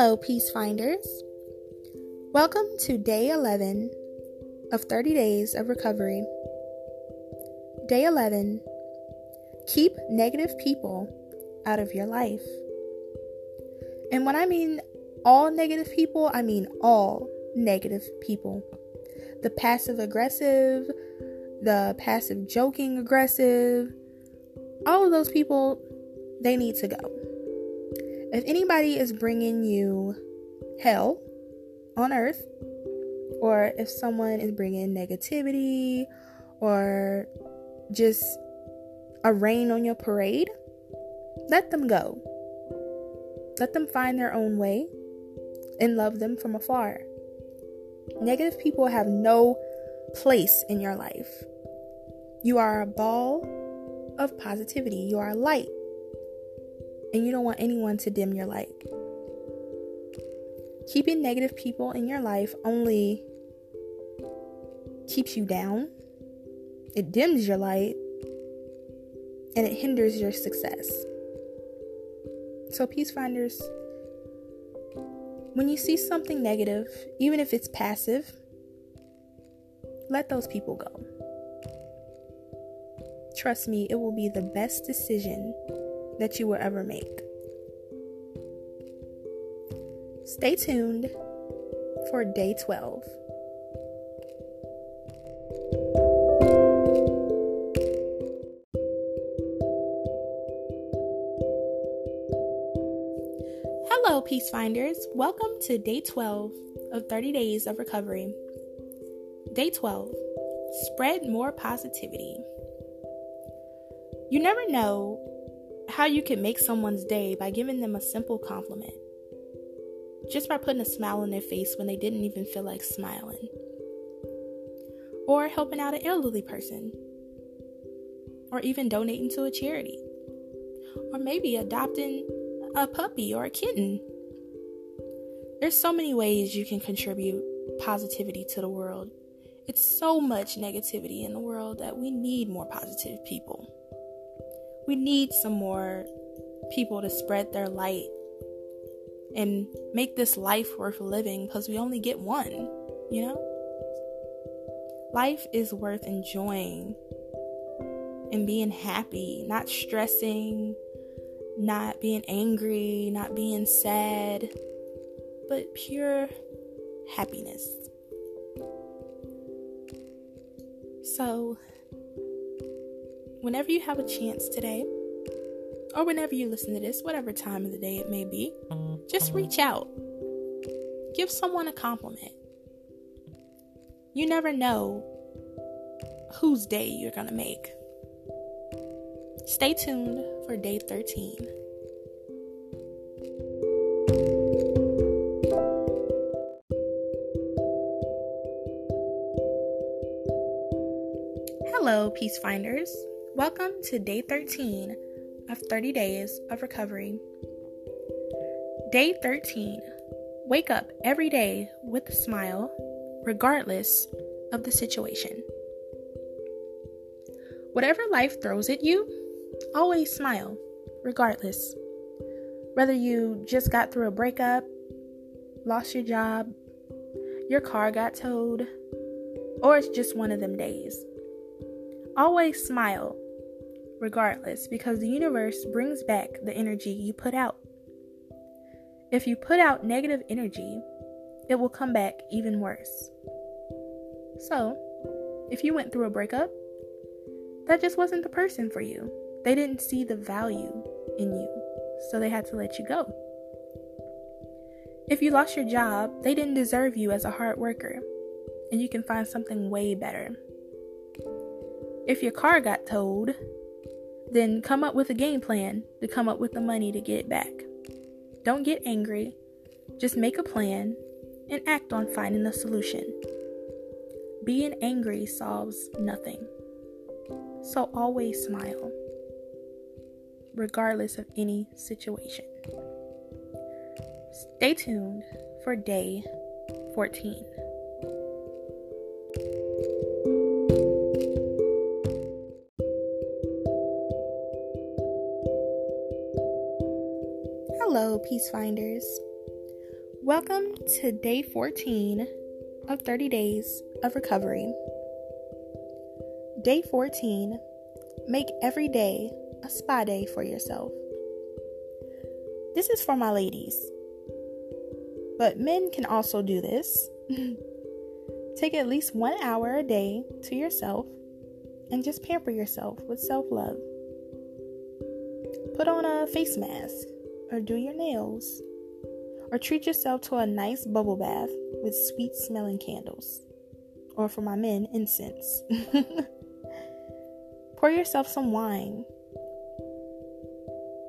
Hello, Peace Finders. Welcome to day 11 of 30 days of recovery. Day 11 Keep negative people out of your life. And when I mean all negative people, I mean all negative people. The passive aggressive, the passive joking aggressive, all of those people, they need to go. If anybody is bringing you hell on earth, or if someone is bringing negativity or just a rain on your parade, let them go. Let them find their own way and love them from afar. Negative people have no place in your life. You are a ball of positivity, you are light and you don't want anyone to dim your light. Keeping negative people in your life only keeps you down, it dims your light, and it hinders your success. So, peace finders, when you see something negative, even if it's passive, let those people go. Trust me, it will be the best decision that you will ever make. Stay tuned for day 12. Hello, Peace Finders. Welcome to day 12 of 30 days of recovery. Day 12 Spread more positivity. You never know how you can make someone's day by giving them a simple compliment. Just by putting a smile on their face when they didn't even feel like smiling. Or helping out an elderly person. Or even donating to a charity. Or maybe adopting a puppy or a kitten. There's so many ways you can contribute positivity to the world. It's so much negativity in the world that we need more positive people we need some more people to spread their light and make this life worth living because we only get one, you know? Life is worth enjoying and being happy, not stressing, not being angry, not being sad, but pure happiness. So, whenever you have a chance today, or whenever you listen to this, whatever time of the day it may be, just reach out. Give someone a compliment. You never know whose day you're going to make. Stay tuned for day 13. Hello, Peace Finders. Welcome to day 13 of 30 days of recovery. Day 13 Wake up every day with a smile, regardless of the situation. Whatever life throws at you, always smile, regardless. Whether you just got through a breakup, lost your job, your car got towed, or it's just one of them days. Always smile, regardless, because the universe brings back the energy you put out. If you put out negative energy, it will come back even worse. So, if you went through a breakup, that just wasn't the person for you. They didn't see the value in you, so they had to let you go. If you lost your job, they didn't deserve you as a hard worker, and you can find something way better. If your car got towed, then come up with a game plan to come up with the money to get it back. Don't get angry, just make a plan and act on finding a solution. Being angry solves nothing. So always smile, regardless of any situation. Stay tuned for day 14. Hello, Peace Finders. Welcome to day 14 of 30 days of recovery. Day 14 Make every day a spa day for yourself. This is for my ladies, but men can also do this. Take at least one hour a day to yourself and just pamper yourself with self love. Put on a face mask or do your nails or treat yourself to a nice bubble bath with sweet smelling candles. Or for my men, incense. Pour yourself some wine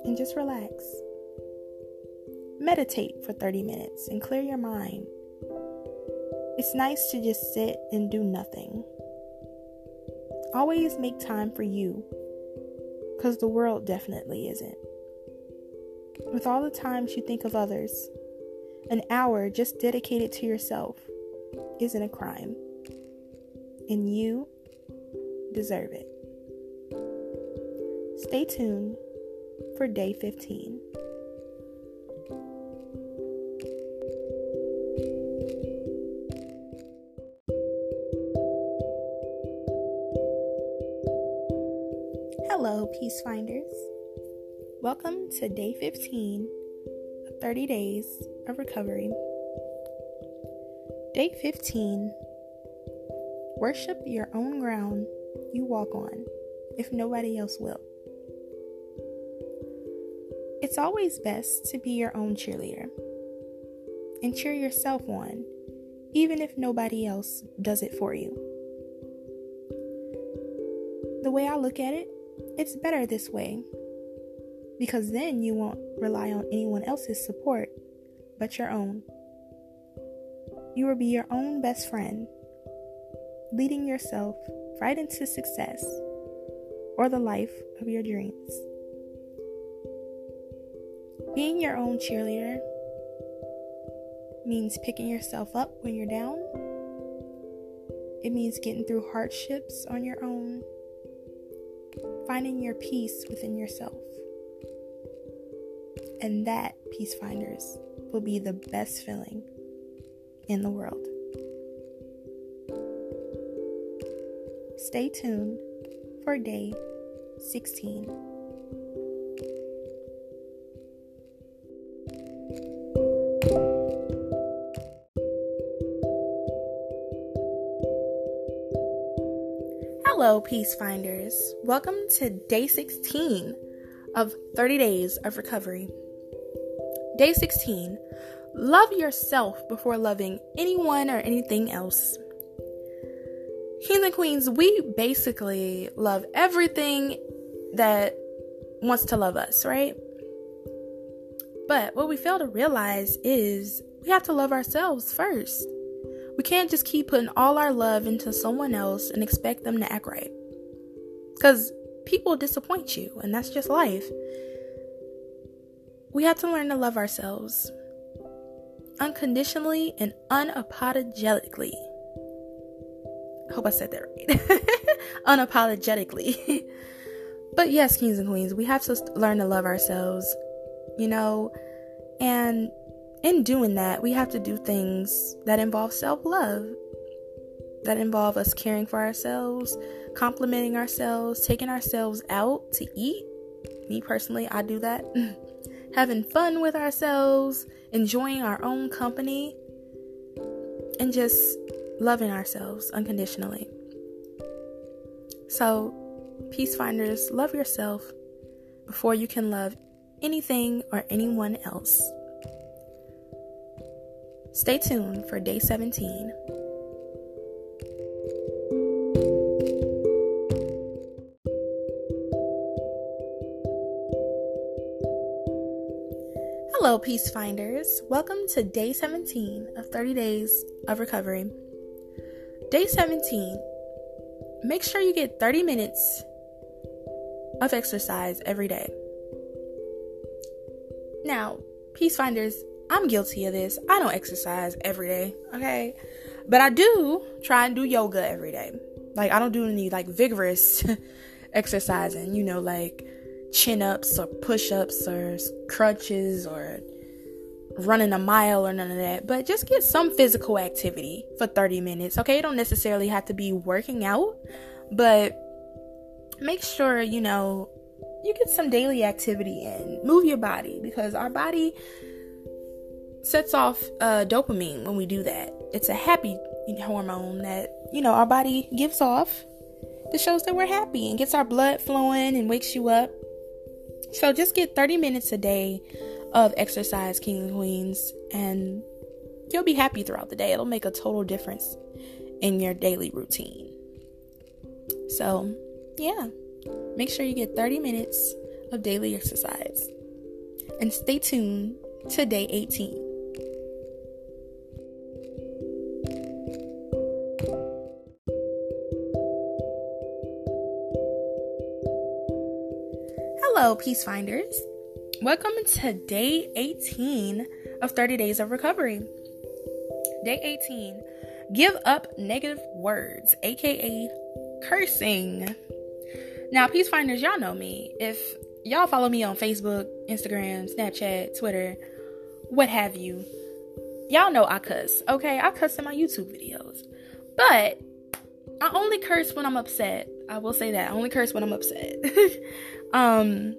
and just relax. Meditate for 30 minutes and clear your mind. It's nice to just sit and do nothing. Always make time for you, because the world definitely isn't. With all the times you think of others, an hour just dedicated to yourself isn't a crime. And you deserve it. Stay tuned for day 15. Hello, Peace Finders. Welcome to day 15 of 30 days of recovery. Day 15 Worship your own ground you walk on if nobody else will. It's always best to be your own cheerleader and cheer yourself on, even if nobody else does it for you. The way I look at it, it's better this way because then you won't rely on anyone else's support but your own. You will be your own best friend, leading yourself right into success or the life of your dreams. Being your own cheerleader means picking yourself up when you're down. It means getting through hardships on your own, finding your peace within yourself. And that, Peace Finders, will be the best feeling in the world. Stay tuned for day 16. Hello, Peace Finders. Welcome to day 16 of 30 days of recovery. Day 16 Love yourself before loving anyone or anything else. Kings and Queens, we basically love everything that wants to love us, right? But what we fail to realize is we have to love ourselves first. We can't just keep putting all our love into someone else and expect them to act right. Because people disappoint you, and that's just life. We have to learn to love ourselves unconditionally and unapologetically. I hope I said that right. Unapologetically. but yes, kings and queens, we have to learn to love ourselves, you know, and in doing that, we have to do things that involve self love, that involve us caring for ourselves, complimenting ourselves, taking ourselves out to eat. Me personally, I do that. Having fun with ourselves, enjoying our own company, and just loving ourselves unconditionally. So, peace finders, love yourself before you can love anything or anyone else. Stay tuned for day 17. Hello, Peace Finders. Welcome to day 17 of 30 days of recovery. Day 17. Make sure you get 30 minutes of exercise every day. Now, Peace Finders, I'm guilty of this. I don't exercise every day, okay? But I do try and do yoga every day. Like I don't do any like vigorous exercising, you know, like chin ups or push ups or crutches or running a mile or none of that, but just get some physical activity for 30 minutes. Okay, you don't necessarily have to be working out, but make sure you know you get some daily activity and Move your body because our body sets off uh, dopamine when we do that. It's a happy hormone that you know our body gives off that shows that we're happy and gets our blood flowing and wakes you up. So just get 30 minutes a day of exercise, king and queens, and you'll be happy throughout the day. It'll make a total difference in your daily routine. So, yeah, make sure you get 30 minutes of daily exercise. And stay tuned to day 18. Peace Finders. Welcome to day 18 of 30 Days of Recovery. Day 18 Give up negative words, aka cursing. Now, Peace Finders, y'all know me. If y'all follow me on Facebook, Instagram, Snapchat, Twitter, what have you, y'all know I cuss, okay? I cuss in my YouTube videos. But I only curse when I'm upset. I will say that. I only curse when I'm upset. um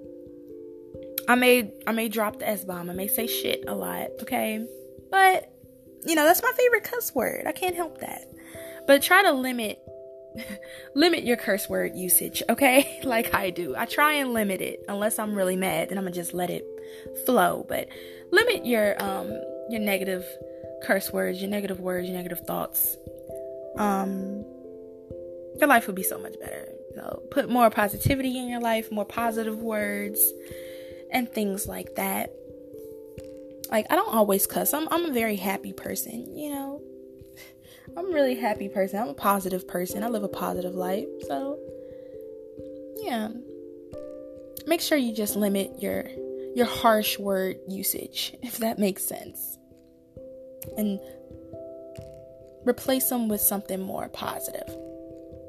I may I may drop the S bomb. I may say shit a lot, okay? But you know, that's my favorite cuss word. I can't help that. But try to limit limit your curse word usage, okay? like I do. I try and limit it unless I'm really mad, then I'm going to just let it flow. But limit your um your negative curse words, your negative words, your negative thoughts. Um your life would be so much better. So put more positivity in your life, more positive words and things like that. Like I don't always cuss. I'm I'm a very happy person, you know. I'm a really happy person. I'm a positive person. I live a positive life. So yeah. Make sure you just limit your your harsh word usage, if that makes sense. And replace them with something more positive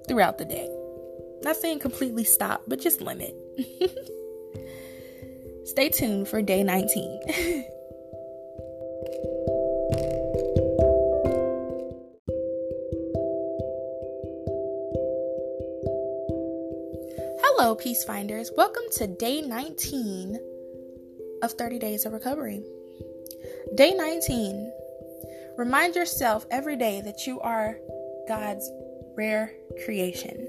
throughout the day. Not saying completely stop, but just limit. Stay tuned for day 19. Hello, Peace Finders. Welcome to day 19 of 30 Days of Recovery. Day 19. Remind yourself every day that you are God's rare creation.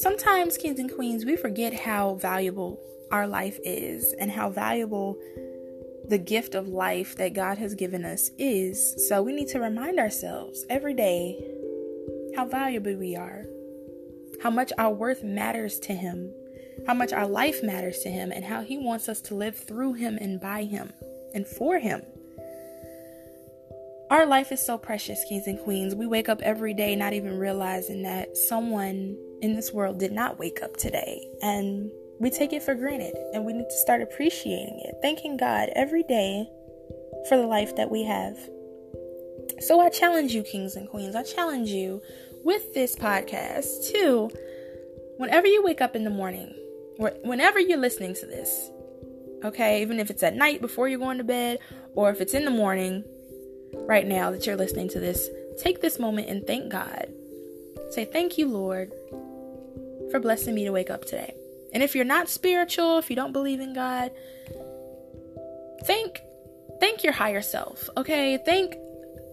sometimes, kings and queens, we forget how valuable our life is and how valuable the gift of life that God has given us is. So we need to remind ourselves every day how valuable we are, how much our worth matters to Him, how much our life matters to Him, and how He wants us to live through Him and by Him and for Him. Our life is so precious, kings and queens. We wake up every day not even realizing that someone in this world did not wake up today. And we take it for granted and we need to start appreciating it, thanking God every day for the life that we have. So I challenge you, kings and queens, I challenge you with this podcast to, whenever you wake up in the morning, or whenever you're listening to this, okay, even if it's at night before you're going to bed, or if it's in the morning right now that you're listening to this, take this moment and thank God. Say, Thank you, Lord, for blessing me to wake up today. And if you're not spiritual, if you don't believe in God, thank thank your higher self, okay? Thank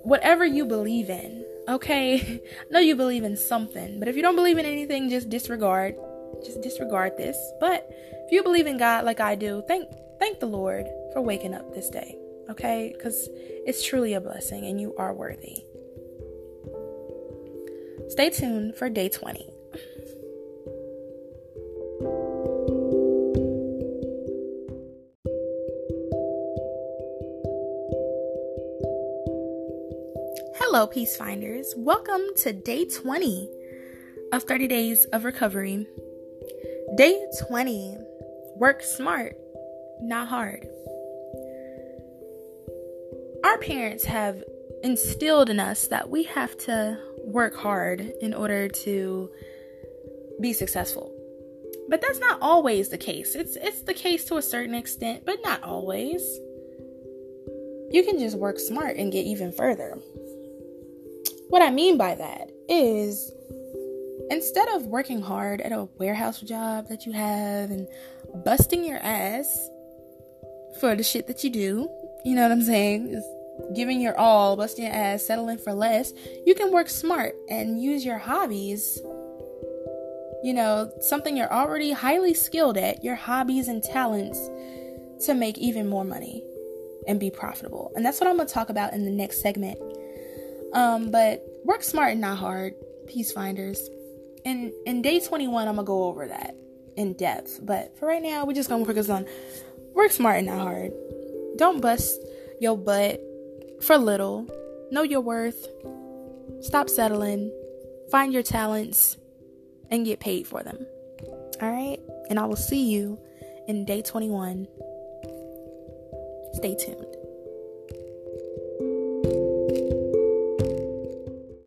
whatever you believe in, okay? I know you believe in something, but if you don't believe in anything, just disregard. Just disregard this. But if you believe in God like I do, thank thank the Lord for waking up this day, okay? Cuz it's truly a blessing and you are worthy. Stay tuned for day 20. Hello, Peace Finders. Welcome to day 20 of 30 Days of Recovery. Day 20 Work smart, not hard. Our parents have instilled in us that we have to work hard in order to be successful. But that's not always the case. It's it's the case to a certain extent, but not always. You can just work smart and get even further. What I mean by that is instead of working hard at a warehouse job that you have and busting your ass for the shit that you do, you know what I'm saying? Is giving your all, busting your ass, settling for less, you can work smart and use your hobbies. You know, something you're already highly skilled at, your hobbies and talents to make even more money and be profitable. And that's what I'm going to talk about in the next segment. Um, but work smart and not hard, peace finders. In in day 21, I'm gonna go over that in depth. But for right now, we're just gonna focus on work smart and not hard. Don't bust your butt for little. Know your worth. Stop settling. Find your talents and get paid for them. All right? And I will see you in day 21. Stay tuned.